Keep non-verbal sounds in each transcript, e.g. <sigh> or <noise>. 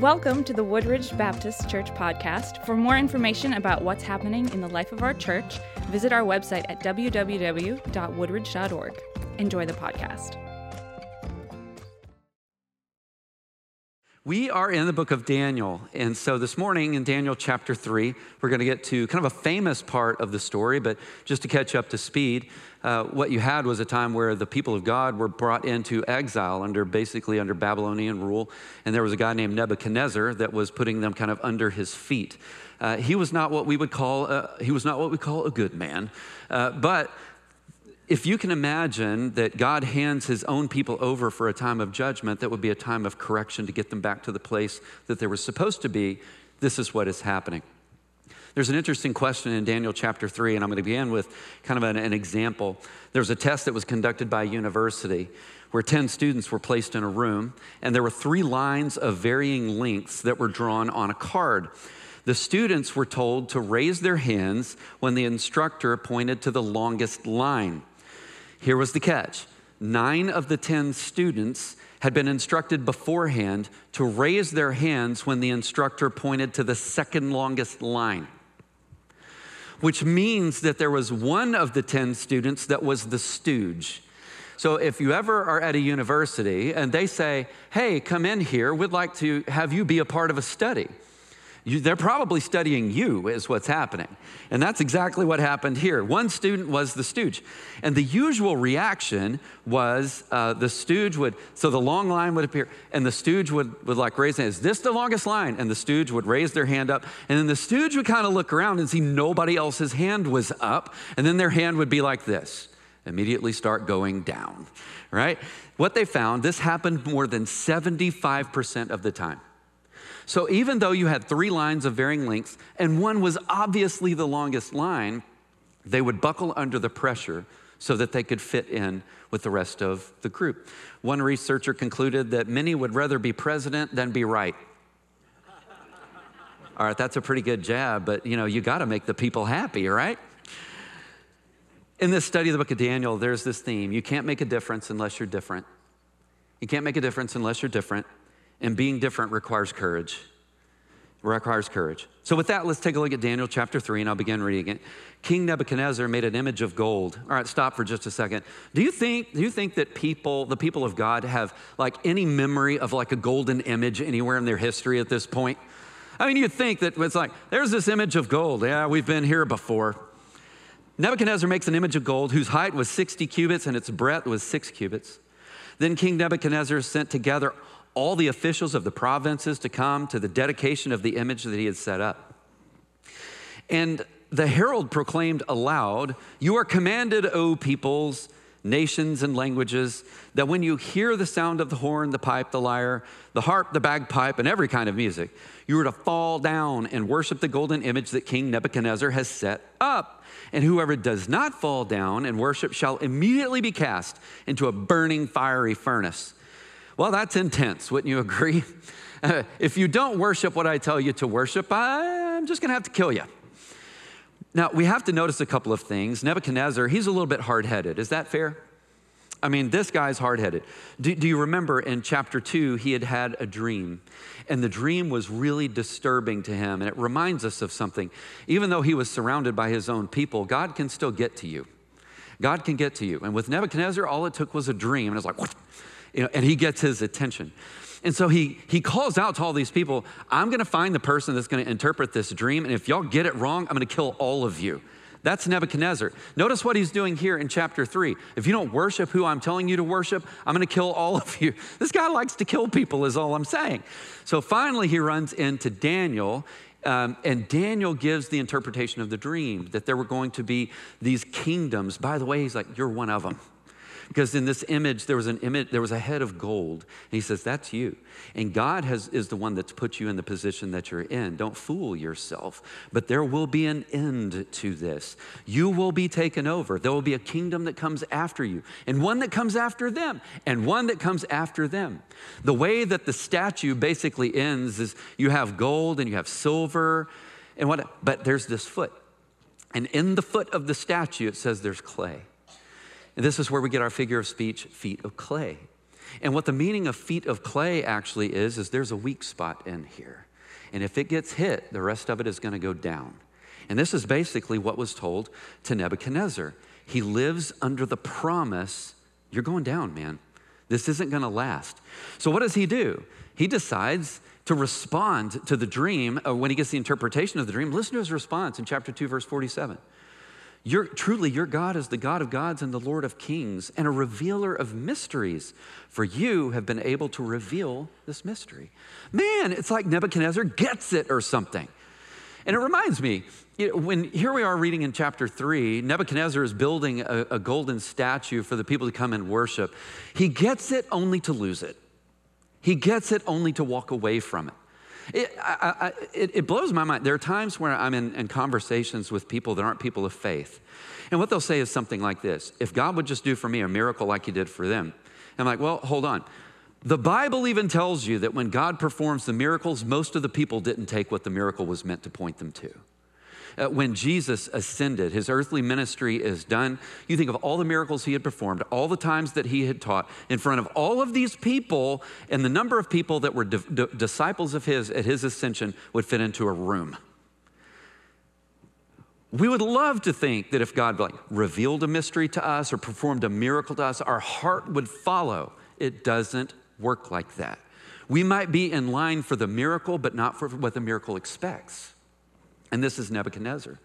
Welcome to the Woodridge Baptist Church podcast. For more information about what's happening in the life of our church, visit our website at www.woodridge.org. Enjoy the podcast. We are in the book of Daniel. And so this morning in Daniel chapter 3, we're going to get to kind of a famous part of the story, but just to catch up to speed, uh, what you had was a time where the people of God were brought into exile under basically under Babylonian rule. And there was a guy named Nebuchadnezzar that was putting them kind of under his feet. Uh, he was not what we would call, uh, he was not what we call a good man. Uh, but if you can imagine that God hands his own people over for a time of judgment, that would be a time of correction to get them back to the place that they were supposed to be, this is what is happening. There's an interesting question in Daniel chapter 3, and I'm going to begin with kind of an, an example. There was a test that was conducted by a university where 10 students were placed in a room, and there were three lines of varying lengths that were drawn on a card. The students were told to raise their hands when the instructor pointed to the longest line. Here was the catch nine of the 10 students had been instructed beforehand to raise their hands when the instructor pointed to the second longest line, which means that there was one of the 10 students that was the stooge. So if you ever are at a university and they say, hey, come in here, we'd like to have you be a part of a study. You, they're probably studying you, is what's happening. And that's exactly what happened here. One student was the stooge. And the usual reaction was uh, the stooge would, so the long line would appear, and the stooge would, would like raise hand, is this the longest line? And the stooge would raise their hand up. And then the stooge would kind of look around and see nobody else's hand was up. And then their hand would be like this, immediately start going down, right? What they found, this happened more than 75% of the time. So even though you had three lines of varying lengths, and one was obviously the longest line, they would buckle under the pressure so that they could fit in with the rest of the group. One researcher concluded that many would rather be president than be right. <laughs> All right, that's a pretty good jab, but you know, you got to make the people happy, right? In this study of the book of Daniel, there's this theme. You can't make a difference unless you're different. You can't make a difference unless you're different. And being different requires courage. Requires courage. So, with that, let's take a look at Daniel chapter 3, and I'll begin reading it. King Nebuchadnezzar made an image of gold. All right, stop for just a second. Do you think, do you think that people, the people of God, have like any memory of like a golden image anywhere in their history at this point? I mean, you'd think that it's like, there's this image of gold. Yeah, we've been here before. Nebuchadnezzar makes an image of gold whose height was 60 cubits and its breadth was six cubits. Then King Nebuchadnezzar sent together all the officials of the provinces to come to the dedication of the image that he had set up. And the herald proclaimed aloud, You are commanded, O peoples, nations, and languages, that when you hear the sound of the horn, the pipe, the lyre, the harp, the bagpipe, and every kind of music, you are to fall down and worship the golden image that King Nebuchadnezzar has set up. And whoever does not fall down and worship shall immediately be cast into a burning fiery furnace. Well, that's intense, wouldn't you agree? <laughs> Uh, if you don't worship what I tell you to worship, I'm just to have to kill you. Now, we have to notice a couple of things. Nebuchadnezzar, he's a little bit hard headed. Is that fair? I mean, this guy's hard headed. Do, do, you remember in chapter two, he had had a dream, and the dream was really disturbing to him, and it reminds us of something. Even though he was surrounded by his own people, God can still get to you. God can get to you. And with Nebuchadnezzar, all it took was a dream, and it's like, what? You know, and he gets his attention. And so he, he calls out to all these people, I'm going to find the person that's going to interpret this dream. And if y'all get it wrong, I'm going to kill all of you. That's Nebuchadnezzar. Notice what he's doing here in chapter three. If you don't worship who I'm telling you to worship, I'm going to kill all of you. <laughs> This guy likes to kill people, is all I'm saying. So finally, he runs into Daniel. Um, and Daniel gives the interpretation of the dream that there were going to be these kingdoms. By the way, he's like, You're one of them. Because in this image, there was an image, there was a head of gold. And he says, That's you. And God has, is the one that's put you in the position that you're in. Don't fool yourself. But there will be an end to this. You will be taken over. There will be a kingdom that comes after you, and one that comes after them, and one that comes after them. The way that the statue basically ends is you have gold and you have silver and what but there's this foot. And in the foot of the statue, it says there's clay. And this is where we get our figure of speech, feet of clay. And what the meaning of feet of clay actually is, is there's a weak spot in here. And if it gets hit, the rest of it is going to go down. And this is basically what was told to Nebuchadnezzar. He lives under the promise you're going down, man. This isn't going to last. So, what does he do? He decides to respond to the dream uh, when he gets the interpretation of the dream. Listen to his response in chapter 2, verse 47. You're, truly, your God is the God of gods and the Lord of kings and a revealer of mysteries, for you have been able to reveal this mystery. Man, it's like Nebuchadnezzar gets it or something. And it reminds me, when here we are reading in chapter three, Nebuchadnezzar is building a, a golden statue for the people to come and worship. He gets it only to lose it, he gets it only to walk away from it. It, I, I, it, it, blows my mind. There are times where I'm in, in conversations with people that aren't people of faith. And what they'll say is something like this If God would just do for me a miracle like He did for them, I'm like, well, hold on. The Bible even tells you that when God performs the miracles, most of the people didn't take what the miracle was meant to point them to. Uh, when Jesus ascended, his earthly ministry is done. You think of all the miracles he had performed, all the times that he had taught in front of all of these people, and the number of people that were di- di- disciples of his at his ascension would fit into a room. We would love to think that if God like revealed a mystery to us or performed a miracle to us, our heart would follow. It doesn't work like that. We might be in line for the miracle, but not for what the miracle expects. And this is Nebuchadnezzar.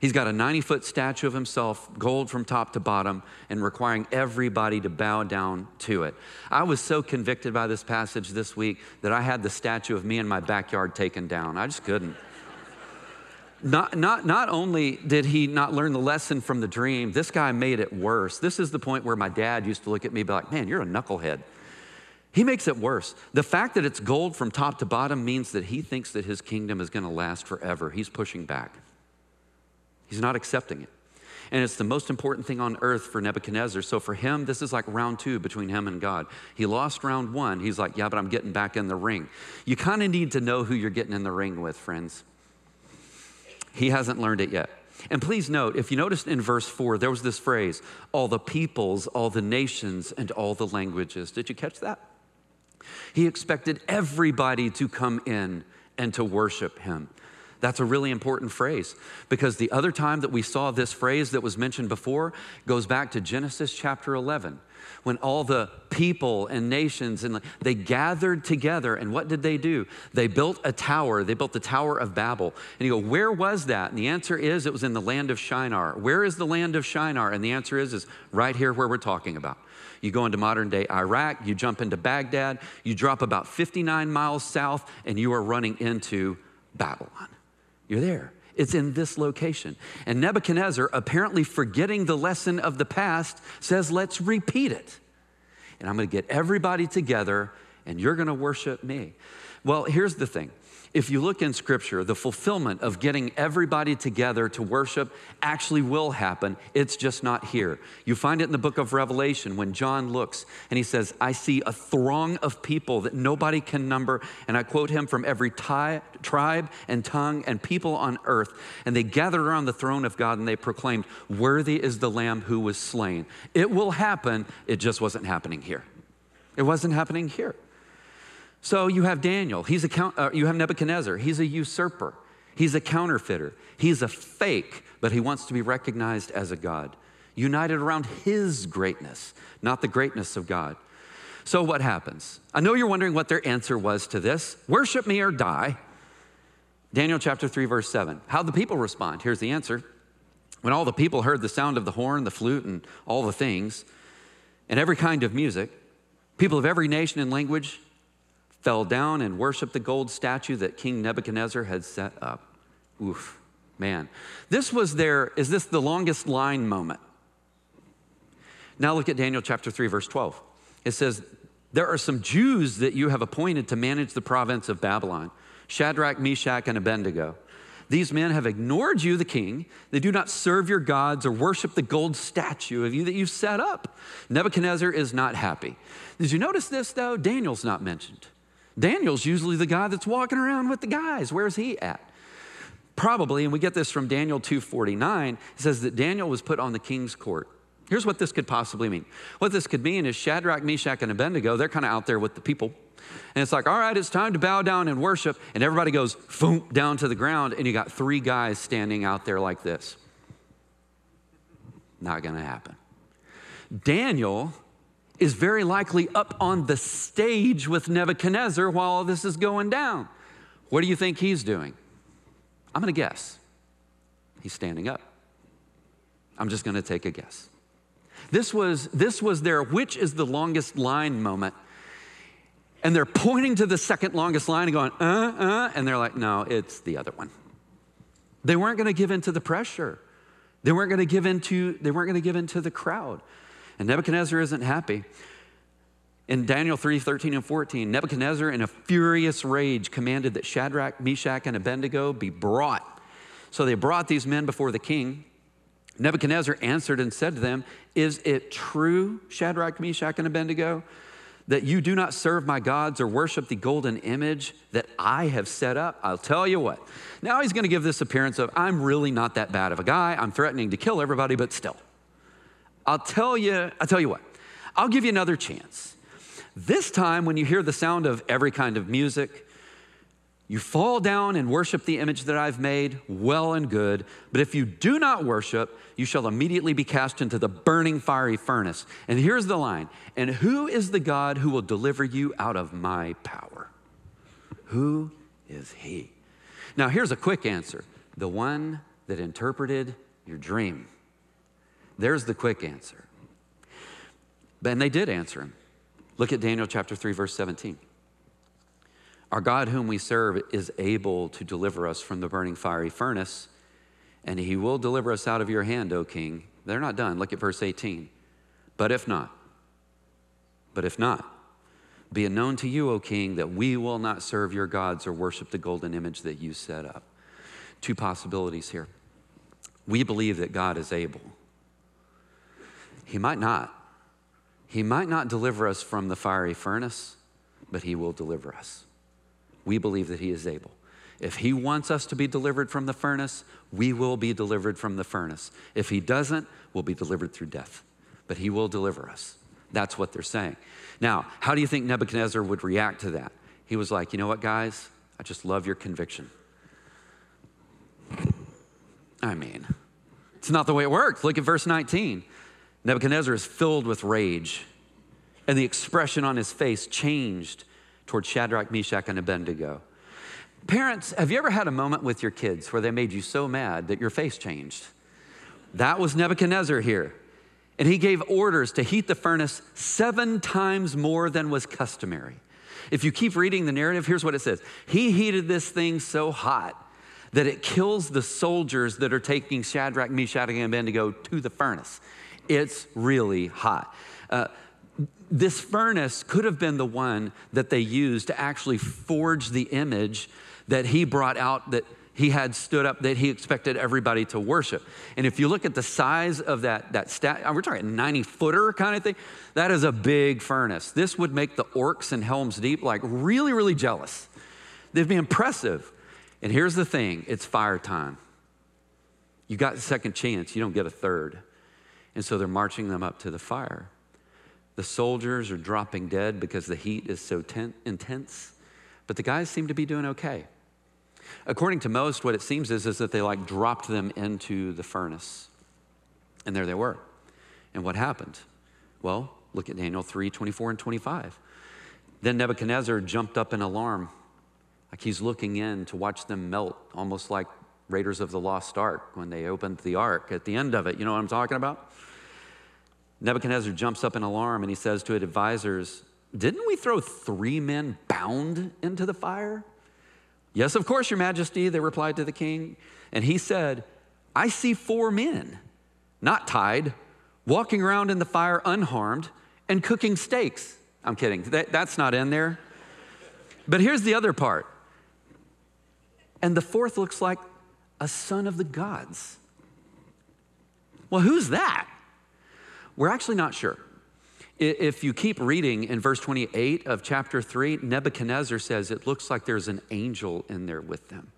He's got a 90 foot statue of himself, gold from top to bottom, and requiring everybody to bow down to it. I was so convicted by this passage this week that I had the statue of me in my backyard taken down. I just couldn't. Not, not, not only did he not learn the lesson from the dream, this guy made it worse. This is the point where my dad used to look at me and be like, man, you're a knucklehead. He makes it worse. The fact that it's gold from top to bottom means that he thinks that his kingdom is going to last forever. He's pushing back, he's not accepting it. And it's the most important thing on earth for Nebuchadnezzar. So for him, this is like round two between him and God. He lost round one. He's like, yeah, but I'm getting back in the ring. You kind of need to know who you're getting in the ring with, friends. He hasn't learned it yet. And please note, if you noticed in verse four, there was this phrase all the peoples, all the nations, and all the languages. Did you catch that? He expected everybody to come in and to worship him. That's a really important phrase because the other time that we saw this phrase that was mentioned before goes back to Genesis chapter 11 when all the people and nations and they gathered together and what did they do? They built a tower. They built the tower of babel. And you go where was that? And the answer is it was in the land of shinar. Where is the land of shinar? And the answer is is right here where we're talking about you go into modern day Iraq, you jump into Baghdad, you drop about 59 miles south, and you are running into Babylon. You're there. It's in this location. And Nebuchadnezzar, apparently forgetting the lesson of the past, says, Let's repeat it. And I'm going to get everybody together, and you're going to worship me. Well, here's the thing if you look in scripture, the fulfillment of getting everybody together to worship actually will happen. It's just not here. You find it in the book of Revelation when John looks and he says, I see a throng of people that nobody can number. And I quote him from every tribe and tongue and people on earth. And they gathered around the throne of God and they proclaimed, Worthy is the Lamb who was slain. It will happen. It just wasn't happening here. It wasn't happening here. So you have Daniel, he's a, uh, you have Nebuchadnezzar, he's a usurper, he's a counterfeiter, he's a fake, but he wants to be recognized as a God, united around his greatness, not the greatness of God. So what happens? I know you're wondering what their answer was to this worship me or die. Daniel chapter 3, verse 7. How the people respond? Here's the answer. When all the people heard the sound of the horn, the flute, and all the things, and every kind of music, people of every nation and language fell down and worshiped the gold statue that King Nebuchadnezzar had set up. Oof, man. This was their, is this the longest line moment? Now look at Daniel chapter 3, verse 12. It says, There are some Jews that you have appointed to manage the province of Babylon Shadrach, Meshach, and Abednego. These men have ignored you, the king. They do not serve your gods or worship the gold statue of you that you've set up. Nebuchadnezzar is not happy. Did you notice this, though? Daniel's not mentioned. Daniel's usually the guy that's walking around with the guys. Where's he at? Probably, and we get this from Daniel 2:49, it says that Daniel was put on the king's court. Here's what this could possibly mean. What this could mean is Shadrach, Meshach, and Abednego, they're kind of out there with the people. And it's like, all right, it's time to bow down and worship. And everybody goes, boom, down to the ground. And you got three guys standing out there like this. Not going to happen. Daniel is very likely up on the stage with Nebuchadnezzar while all this is going down. What do you think he's doing? I'm going to guess. He's standing up. I'm just going to take a guess. This was, this was their which is the longest line moment. And they're pointing to the second longest line and going, uh, uh, and they're like, no, it's the other one. They weren't going to give in to the pressure. They weren't going to give into, they weren't going to give in to the crowd. And Nebuchadnezzar isn't happy. In Daniel 3 13 and 14, Nebuchadnezzar, in a furious rage, commanded that Shadrach, Meshach, and Abednego be brought. So they brought these men before the king. Nebuchadnezzar answered and said to them, Is it true, Shadrach, Meshach, and Abednego, that you do not serve my gods or worship the golden image that I have set up? I'll tell you what. Now he's going to give this appearance of, I'm really not that bad of a guy. I'm threatening to kill everybody, but still. I'll tell you, I'll tell you what. I'll give you another chance. This time, when you hear the sound of every kind of music, you fall down and worship the image that I've made, well and good. But if you do not worship, you shall immediately be cast into the burning fiery furnace. And here's the line And who is the God who will deliver you out of my power? Who is he? Now, here's a quick answer the one that interpreted your dream. There's the quick answer. And they did answer him. Look at Daniel chapter 3, verse 17. Our God, whom we serve, is able to deliver us from the burning fiery furnace, and he will deliver us out of your hand, O king. They're not done. Look at verse 18. But if not, but if not, be it known to you, O king, that we will not serve your gods or worship the golden image that you set up. Two possibilities here. We believe that God is able. He might not. He might not deliver us from the fiery furnace, but he will deliver us. We believe that He is able. If He wants us to be delivered from the furnace, we will be delivered from the furnace. If He doesn't, we'll be delivered through death. But He will deliver us. That's what they're saying. Now, how do you think Nebuchadnezzar would react to that? He was like, you know what, guys? I just love your conviction. I mean, it's not the way it works. Look at verse 19. Nebuchadnezzar is filled with rage, and the expression on his face changed towards Shadrach, Meshach, and Abednego. Parents, have you ever had a moment with your kids where they made you so mad that your face changed? That was Nebuchadnezzar here. And he gave orders to heat the furnace seven times more than was customary. If you keep reading the narrative, here's what it says He heated this thing so hot that it kills the soldiers that are taking Shadrach, Meshach, and Abednego to the furnace. It's really hot. Uh, this furnace could have been the one that they used to actually forge the image that he brought out that he had stood up that he expected everybody to worship. And if you look at the size of that, that stat, we're talking 90 footer kind of thing, that is a big furnace. This would make the orcs in Helm's Deep like really, really jealous. They'd be impressive. And here's the thing it's fire time. You got a second chance, you don't get a third. And so they're marching them up to the fire. The soldiers are dropping dead because the heat is so ten- intense, but the guys seem to be doing okay. According to most, what it seems is, is that they like dropped them into the furnace. And there they were. And what happened? Well, look at Daniel 3 24 and 25. Then Nebuchadnezzar jumped up in alarm, like he's looking in to watch them melt, almost like Raiders of the Lost Ark when they opened the ark at the end of it. You know what I'm talking about? Nebuchadnezzar jumps up in alarm and he says to his advisors, Didn't we throw three men bound into the fire? Yes, of course, Your Majesty, they replied to the king. And he said, I see four men, not tied, walking around in the fire unharmed and cooking steaks. I'm kidding, that, that's not in there. But here's the other part. And the fourth looks like a son of the gods. Well, who's that? We're actually not sure. If you keep reading in verse 28 of chapter 3, Nebuchadnezzar says it looks like there's an angel in there with them.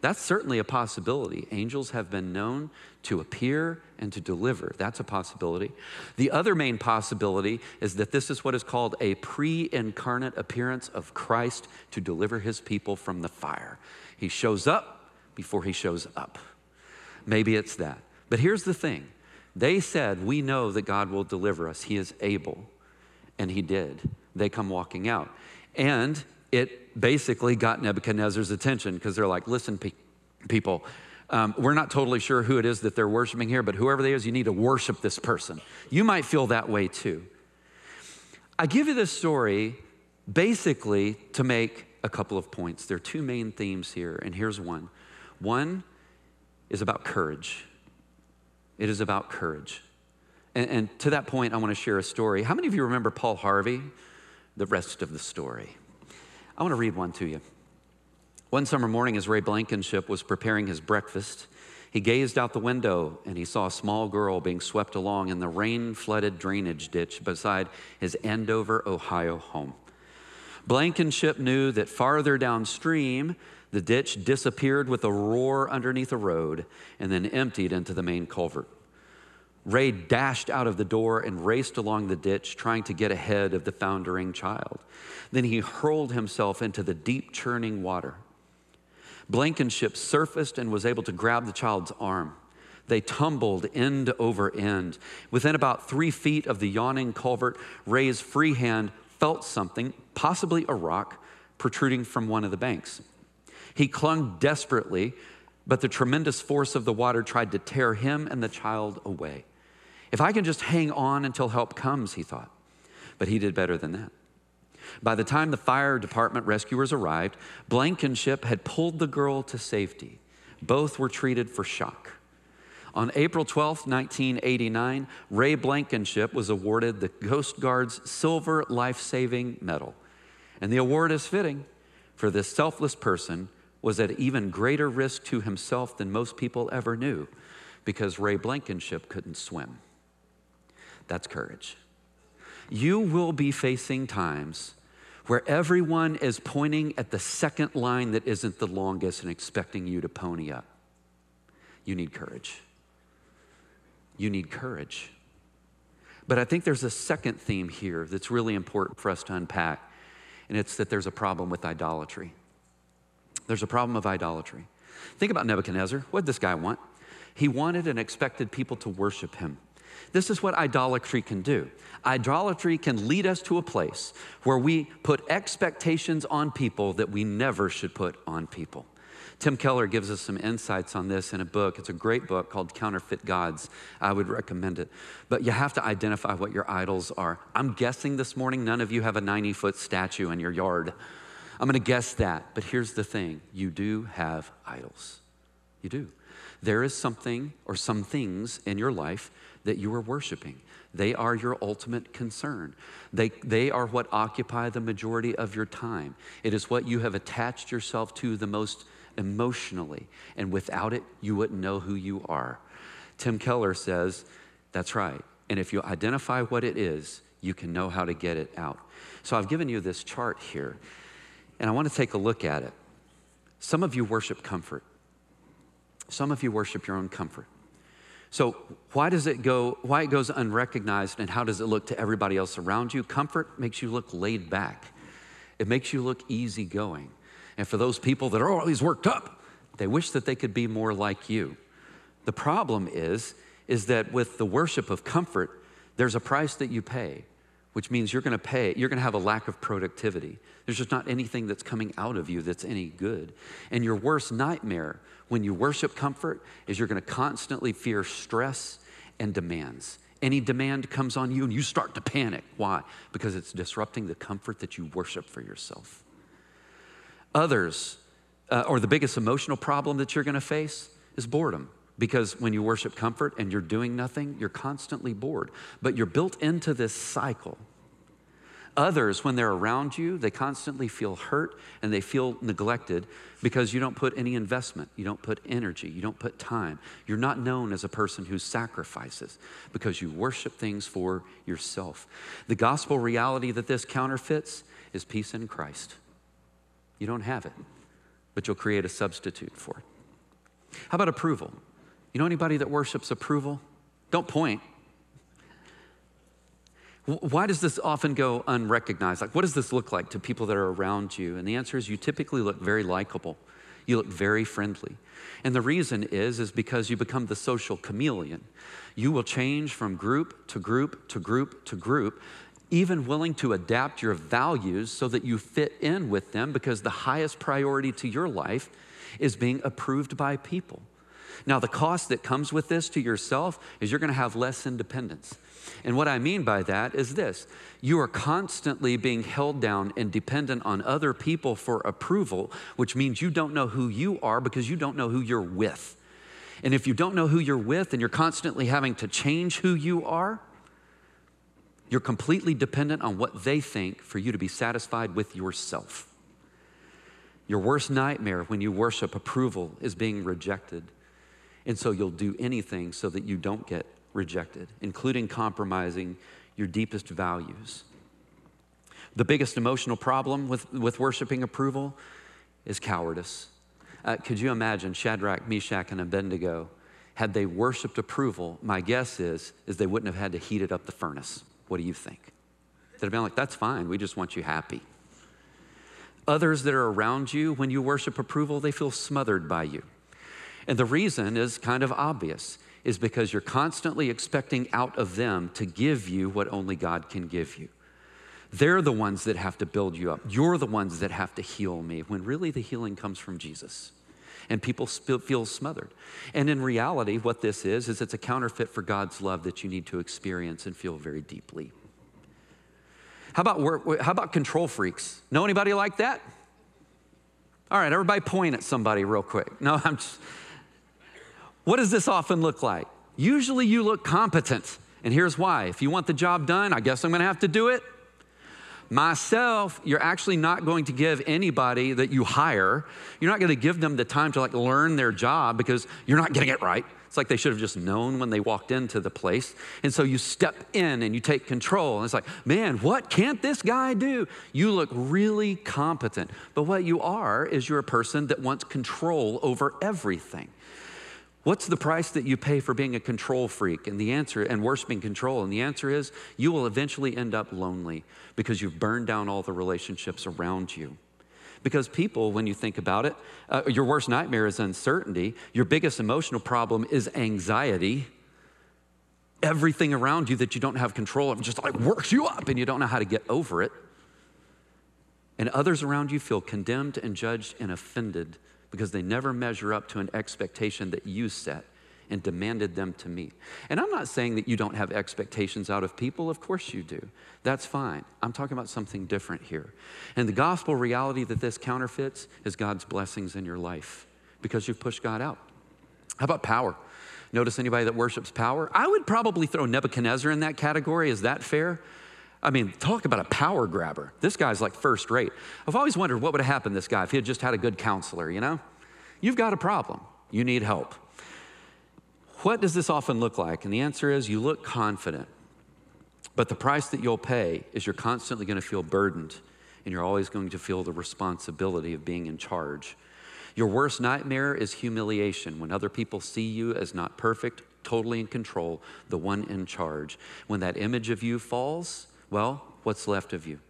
That's certainly a possibility. Angels have been known to appear and to deliver. That's a possibility. The other main possibility is that this is what is called a pre incarnate appearance of Christ to deliver his people from the fire. He shows up before he shows up. Maybe it's that. But here's the thing they said, We know that God will deliver us, He is able. And He did. They come walking out. And it basically got Nebuchadnezzar's attention because they're like, Listen, pe- people, um, we're not totally sure who it is that they're worshiping here, but whoever they is, you need to worship this person. You might feel that way too. I give you this story basically to make a couple of points. There are two main themes here, and here's one. One is about courage. It is about courage. And, and to that point, I want to share a story. How many of you remember Paul Harvey? The rest of the story. I want to read one to you. One summer morning, as Ray Blankenship was preparing his breakfast, he gazed out the window and he saw a small girl being swept along in the rain flooded drainage ditch beside his Andover, Ohio home. Blankenship knew that farther downstream, the ditch disappeared with a roar underneath a road and then emptied into the main culvert. Ray dashed out of the door and raced along the ditch, trying to get ahead of the foundering child. Then he hurled himself into the deep churning water. Blankenship surfaced and was able to grab the child's arm. They tumbled end over end. Within about three feet of the yawning culvert, Ray's free hand felt something, possibly a rock, protruding from one of the banks. He clung desperately, but the tremendous force of the water tried to tear him and the child away. If I can just hang on until help comes, he thought. But he did better than that. By the time the fire department rescuers arrived, Blankenship had pulled the girl to safety. Both were treated for shock. On April 12, 1989, Ray Blankenship was awarded the Coast Guard's Silver Life Saving Medal. And the award is fitting, for this selfless person was at even greater risk to himself than most people ever knew because Ray Blankenship couldn't swim. That's courage. You will be facing times where everyone is pointing at the second line that isn't the longest and expecting you to pony up. You need courage. You need courage. But I think there's a second theme here that's really important for us to unpack, and it's that there's a problem with idolatry. There's a problem of idolatry. Think about Nebuchadnezzar. What did this guy want? He wanted and expected people to worship him. This is what idolatry can do. Idolatry can lead us to a place where we put expectations on people that we never should put on people. Tim Keller gives us some insights on this in a book. It's a great book called Counterfeit Gods. I would recommend it. But you have to identify what your idols are. I'm guessing this morning none of you have a 90 foot statue in your yard. I'm going to guess that. But here's the thing you do have idols. You do. There is something or some things in your life that you are worshiping. They are your ultimate concern. They, they are what occupy the majority of your time. It is what you have attached yourself to the most emotionally. And without it, you wouldn't know who you are. Tim Keller says, that's right. And if you identify what it is, you can know how to get it out. So I've given you this chart here. And I want to take a look at it. Some of you worship comfort, some of you worship your own comfort. So, why does it go, why it goes unrecognized, and how does it look to everybody else around you? Comfort makes you look laid back, it makes you look easygoing. And for those people that are always worked up, they wish that they could be more like you. The problem is, is that with the worship of comfort, there's a price that you pay which means you're going to pay, you're going to have a lack of productivity. There's just not anything that's coming out of you that's any good. And your worst nightmare when you worship comfort is you're going to constantly fear stress and demands. Any demand comes on you and you start to panic. Why? Because it's disrupting the comfort that you worship for yourself. Others, uh, or the biggest emotional problem that you're going to face is boredom. Because when you worship comfort and you're doing nothing, you're constantly bored. But you're built into this cycle. Others, when they're around you, they constantly feel hurt and they feel neglected because you don't put any investment, you don't put energy, you don't put time. You're not known as a person who sacrifices because you worship things for yourself. The gospel reality that this counterfeits is peace in Christ. You don't have it, but you'll create a substitute for it. How about approval? You know anybody that worships approval? Don't point. Why does this often go unrecognized? Like, what does this look like to people that are around you? And the answer is you typically look very likable. You look very friendly. And the reason is is because you become the social chameleon. You will change from group to group to group to group, even willing to adapt your values so that you fit in with them because the highest priority to your life is being approved by people. Now, the cost that comes with this to yourself is you're going to have less independence. And what I mean by that is this you are constantly being held down and dependent on other people for approval, which means you don't know who you are because you don't know who you're with. And if you don't know who you're with and you're constantly having to change who you are, you're completely dependent on what they think for you to be satisfied with yourself. Your worst nightmare when you worship approval is being rejected. And so you'll do anything so that you don't get rejected, including compromising your deepest values. The biggest emotional problem with, with worshiping approval is cowardice. Uh, could you imagine Shadrach, Meshach, and Abednego? Had they worshiped approval, my guess is, is they wouldn't have had to heat it up the furnace. What do you think? They'd have been like, that's fine, we just want you happy. Others that are around you, when you worship approval, they feel smothered by you. And the reason is kind of obvious is because you're constantly expecting out of them to give you what only God can give you. They're the ones that have to build you up. You're the ones that have to heal me, when really the healing comes from Jesus. And people feel smothered. And in reality, what this is, is it's a counterfeit for God's love that you need to experience and feel very deeply. How about, work, how about control freaks? Know anybody like that? All right, everybody point at somebody real quick. No, <laughs> I'm just, what does this often look like? Usually you look competent. And here's why. If you want the job done, I guess I'm going to have to do it. Myself, you're actually not going to give anybody that you hire, you're not going to give them the time to like learn their job because you're not getting it right. It's like they should have just known when they walked into the place. And so you step in and you take control. And it's like, man, what can't this guy do? You look really competent. But what you are is you're a person that wants control over everything. What's the price that you pay for being a control freak? And the answer, and worshiping control, and the answer is you will eventually end up lonely because you've burned down all the relationships around you. Because people, when you think about it, uh, your worst nightmare is uncertainty. Your biggest emotional problem is anxiety. Everything around you that you don't have control of just like works you up and you don't know how to get over it. And others around you feel condemned and judged and offended because they never measure up to an expectation that you set and demanded them to meet. And I'm not saying that you don't have expectations out of people, of course you do. That's fine. I'm talking about something different here. And the gospel reality that this counterfeits is God's blessings in your life because you've pushed God out. How about power? Notice anybody that worships power? I would probably throw Nebuchadnezzar in that category. Is that fair? I mean, talk about a power grabber. This guy's like first rate. I've always wondered what would have happened to this guy if he had just had a good counselor, you know? You've got a problem. You need help. What does this often look like? And the answer is you look confident. But the price that you'll pay is you're constantly going to feel burdened and you're always going to feel the responsibility of being in charge. Your worst nightmare is humiliation when other people see you as not perfect, totally in control, the one in charge. When that image of you falls, well, what's left of you?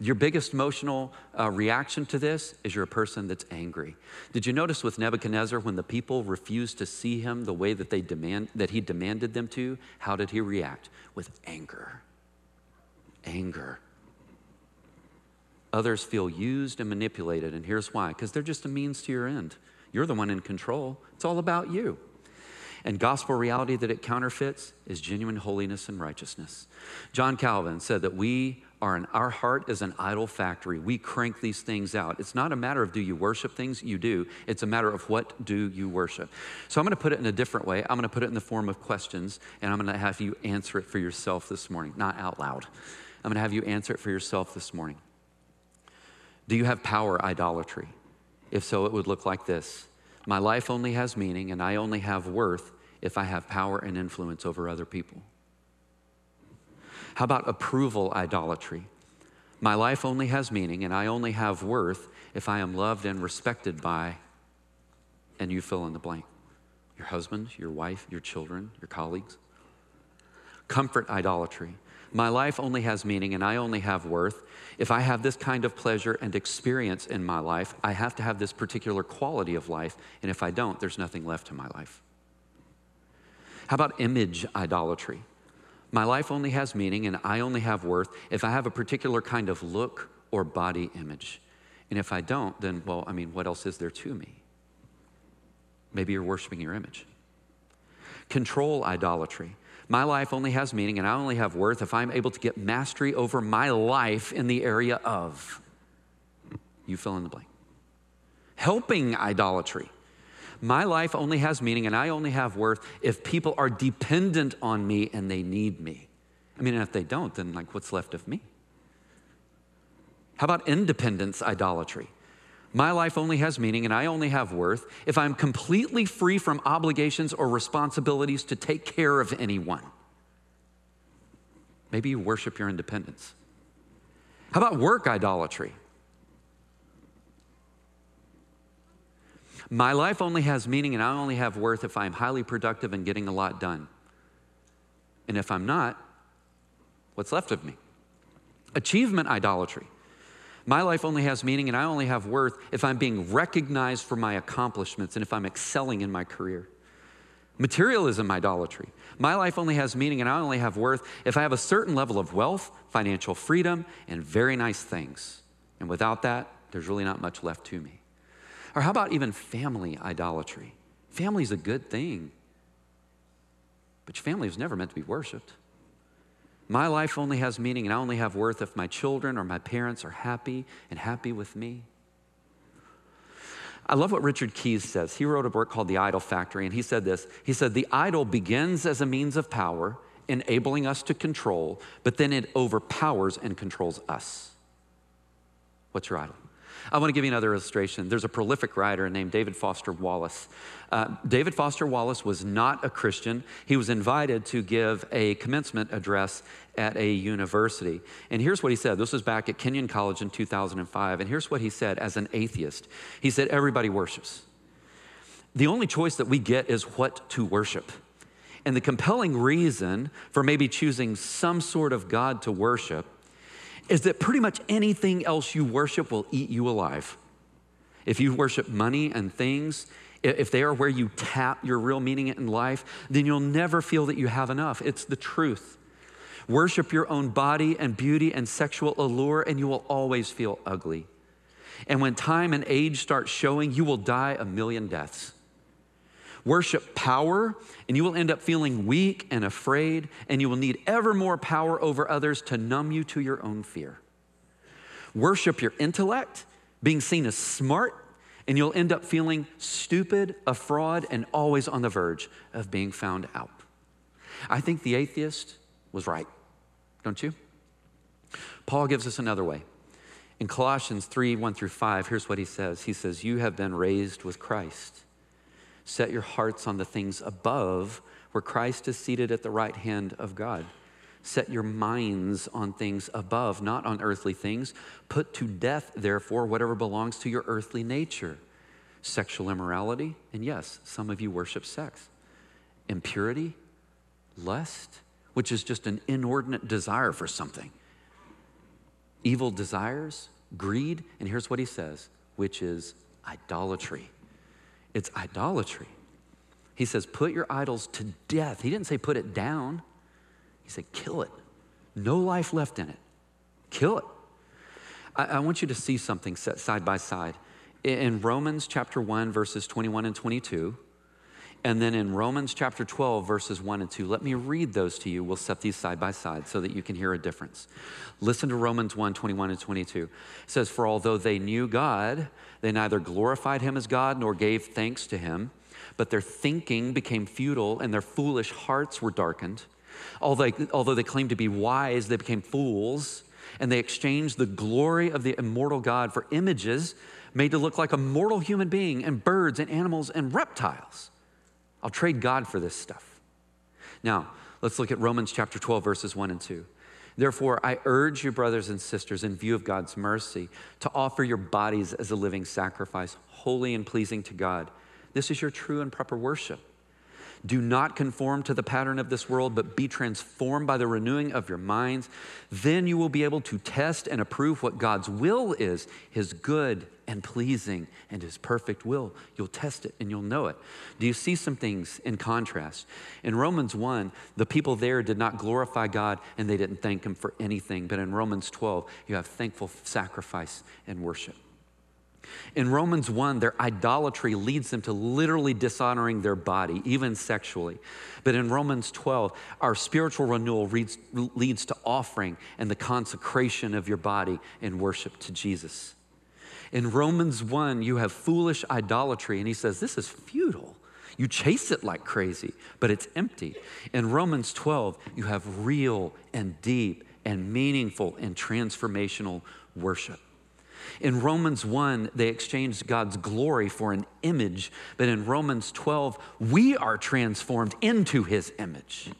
Your biggest emotional uh, reaction to this is you're a person that's angry. Did you notice with Nebuchadnezzar when the people refused to see him the way that they demand that he demanded them to? How did he react? With anger. Anger. Others feel used and manipulated, and here's why because they're just a means to your end. You're the one in control, it's all about you. And gospel reality that it counterfeits is genuine holiness and righteousness. John Calvin said that we are in our heart is an idol factory. We crank these things out. It's not a matter of do you worship things? You do. It's a matter of what do you worship. So I'm going to put it in a different way. I'm going to put it in the form of questions, and I'm going to have you answer it for yourself this morning, not out loud. I'm going to have you answer it for yourself this morning. Do you have power idolatry? If so, it would look like this My life only has meaning, and I only have worth if I have power and influence over other people. How about approval idolatry? My life only has meaning and I only have worth if I am loved and respected by, and you fill in the blank. your husband, your wife, your children, your colleagues. Comfort idolatry. My life only has meaning and I only have worth. If I have this kind of pleasure and experience in my life, I have to have this particular quality of life. And if I don't, there's nothing left in my life. How about image idolatry? My life only has meaning and I only have worth if I have a particular kind of look or body image. And if I don't, then, well, I mean, what else is there to me? Maybe you're worshiping your image. Control idolatry. My life only has meaning and I only have worth if I'm able to get mastery over my life in the area of. You fill in the blank. Helping idolatry. My life only has meaning and I only have worth if people are dependent on me and they need me. I mean, if they don't, then like what's left of me? How about independence idolatry? My life only has meaning and I only have worth if I'm completely free from obligations or responsibilities to take care of anyone. Maybe you worship your independence. How about work idolatry? My life only has meaning and I only have worth if I'm highly productive and getting a lot done. And if I'm not, what's left of me? Achievement idolatry. My life only has meaning and I only have worth if I'm being recognized for my accomplishments and if I'm excelling in my career. Materialism idolatry. My life only has meaning and I only have worth if I have a certain level of wealth, financial freedom, and very nice things. And without that, there's really not much left to me. Or how about even family idolatry? Family is a good thing, but your family was never meant to be worshiped. My life only has meaning and I only have worth if my children or my parents are happy and happy with me. I love what Richard Keyes says. He wrote a book called The Idol Factory, and he said this He said, The idol begins as a means of power, enabling us to control, but then it overpowers and controls us. What's your idol? I want to give you another illustration. There's a prolific writer named David Foster Wallace. Uh, David Foster Wallace was not a Christian. He was invited to give a commencement address at a university. And here's what he said. This was back at Kenyon College in 2005. And here's what he said as an atheist He said, Everybody worships. The only choice that we get is what to worship. And the compelling reason for maybe choosing some sort of God to worship is that pretty much anything else you worship will eat you alive. If you worship money and things, if they are where you tap your real meaning in life, then you'll never feel that you have enough. It's the truth. Worship your own body and beauty and sexual allure, and you will always feel ugly. And when time and age start showing, you will die a million deaths. Worship power, and you will end up feeling weak and afraid, and you will need ever more power over others to numb you to your own fear. Worship your intellect, being seen as smart, and you'll end up feeling stupid, a fraud, and always on the verge of being found out. I think the atheist was right, don't you? Paul gives us another way. In Colossians 3 1 through 5, here's what he says He says, You have been raised with Christ. Set your hearts on the things above, where Christ is seated at the right hand of God. Set your minds on things above, not on earthly things. Put to death, therefore, whatever belongs to your earthly nature sexual immorality, and yes, some of you worship sex, impurity, lust, which is just an inordinate desire for something, evil desires, greed, and here's what he says, which is idolatry. It's idolatry. He says, put your idols to death. He didn't say put it down, he said, kill it. No life left in it. Kill it. I, I want you to see something set side by side. In Romans chapter 1, verses 21 and 22, and then in Romans chapter 12, verses 1 and 2, let me read those to you. We'll set these side by side so that you can hear a difference. Listen to Romans 1 21 and 22. It says, For although they knew God, they neither glorified him as God nor gave thanks to him, but their thinking became futile and their foolish hearts were darkened. Although they, although they claimed to be wise, they became fools and they exchanged the glory of the immortal God for images made to look like a mortal human being and birds and animals and reptiles. I'll trade God for this stuff. Now, let's look at Romans chapter 12, verses 1 and 2. Therefore, I urge you, brothers and sisters, in view of God's mercy, to offer your bodies as a living sacrifice, holy and pleasing to God. This is your true and proper worship. Do not conform to the pattern of this world, but be transformed by the renewing of your minds. Then you will be able to test and approve what God's will is, his good and pleasing and his perfect will. You'll test it and you'll know it. Do you see some things in contrast? In Romans 1, the people there did not glorify God and they didn't thank him for anything. But in Romans 12, you have thankful sacrifice and worship. In Romans 1, their idolatry leads them to literally dishonoring their body, even sexually. But in Romans 12, our spiritual renewal leads, to offering and the consecration of your body in worship to Jesus. In Romans 1, you have foolish idolatry, and he says, This is futile. You chase it like crazy, but it's empty. In Romans 12, you have real and deep and meaningful and transformational worship. In Romans 1, they exchanged God's glory for an image, but in Romans 12, we are transformed into his image.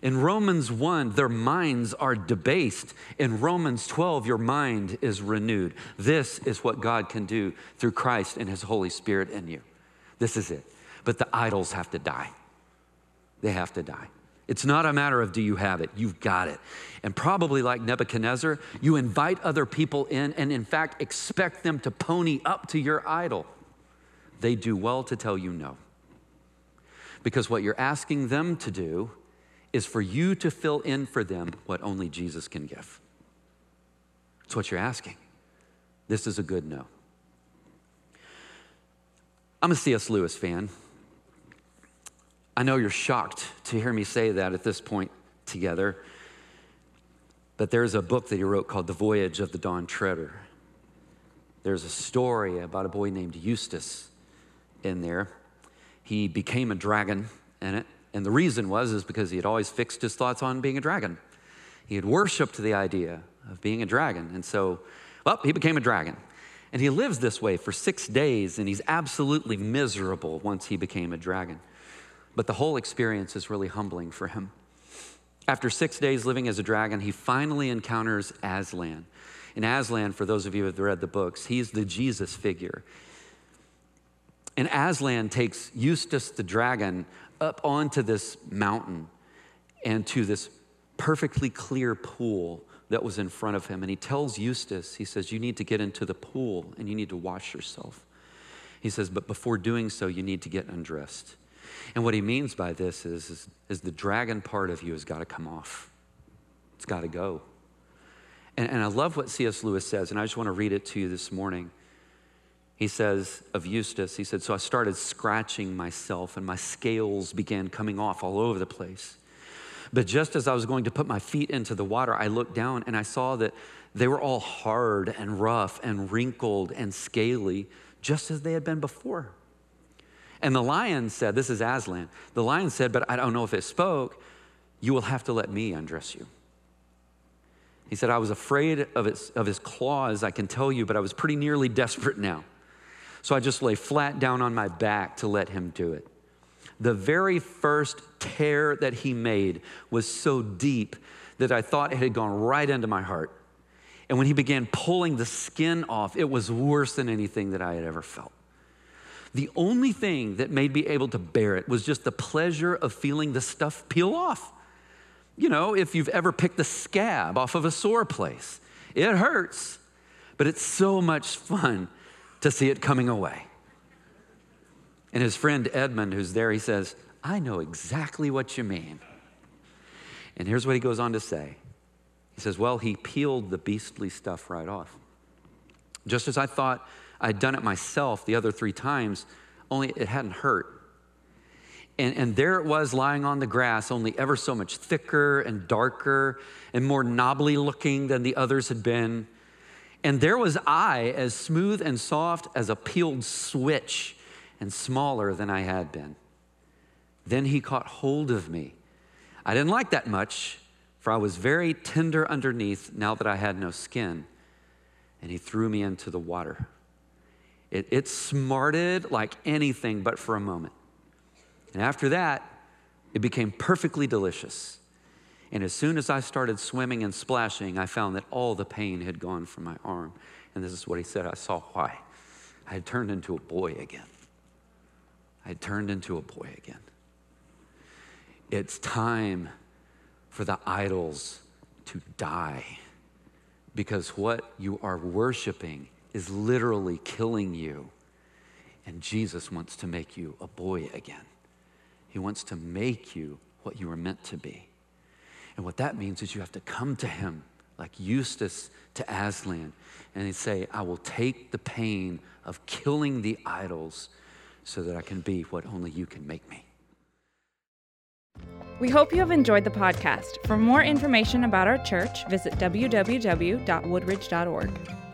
In Romans 1, their minds are debased. In Romans 12, your mind is renewed. This is what God can do through Christ and his Holy Spirit in you. This is it. But the idols have to die. They have to die. It's not a matter of do you have it, you've got it. And probably like Nebuchadnezzar, you invite other people in and, in fact, expect them to pony up to your idol. They do well to tell you no. Because what you're asking them to do is for you to fill in for them what only Jesus can give. That's what you're asking. This is a good no. I'm a C.S. Lewis fan. I know you're shocked to hear me say that at this point together, but there's a book that he wrote called The Voyage of the Dawn Treader. There's a story about a boy named Eustace in there. He became a dragon in it, and the reason was is because he had always fixed his thoughts on being a dragon. He had worshiped the idea of being a dragon, and so, well, he became a dragon. And he lives this way for six days, and he's absolutely miserable once he became a dragon. But the whole experience is really humbling for him. After six days living as a dragon, he finally encounters Aslan. And Aslan, for those of you who have read the books, he's the Jesus figure. And Aslan takes Eustace the dragon up onto this mountain and to this perfectly clear pool that was in front of him. And he tells Eustace, he says, You need to get into the pool and you need to wash yourself. He says, But before doing so, you need to get undressed. And what he means by this is, is, is the dragon part of you has got to come off. It's got to go. And, and I love what C.S. Lewis says, and I just want to read it to you this morning. He says of Eustace, he said, So I started scratching myself, and my scales began coming off all over the place. But just as I was going to put my feet into the water, I looked down and I saw that they were all hard and rough and wrinkled and scaly, just as they had been before. And the lion said, This is Aslan. The lion said, But I don't know if it spoke. You will have to let me undress you. He said, I was afraid of, its, of his claws, I can tell you, but I was pretty nearly <laughs> desperate now. So I just lay flat down on my back to let him do it. The very first tear that he made was so deep that I thought it had gone right into my heart. And when he began pulling the skin off, it was worse than anything that I had ever felt. The only thing that made me able to bear it was just the pleasure of feeling the stuff peel off. You know, if you've ever picked the scab off of a sore place, it hurts, but it's so much fun to see it coming away. And his friend Edmund, who's there, he says, I know exactly what you mean. And here's what he goes on to say He says, Well, he peeled the beastly stuff right off. Just as I thought I'd done it myself the other three times, only it hadn't hurt. And, and there it was lying on the grass, only ever so much thicker and darker and more knobbly looking than the others had been. And there was I, as smooth and soft as a peeled switch and smaller than I had been. Then he caught hold of me. I didn't like that much, for I was very tender underneath now that I had no skin. And he threw me into the water. It, it smarted like anything but for a moment. And after that, it became perfectly delicious. And as soon as I started swimming and splashing, I found that all the pain had gone from my arm. And this is what he said I saw why. I had turned into a boy again. I had turned into a boy again. It's time for the idols to die because what you are worshiping is literally killing you. And Jesus wants to make you a boy again. He wants to make you what you were meant to be. And what that means is you have to come to Him like Eustace to Aslan and say, I will take the pain of killing the idols so that I can be what only you can make me. We hope you have enjoyed the podcast. For more information about our church, visit www.woodridge.org.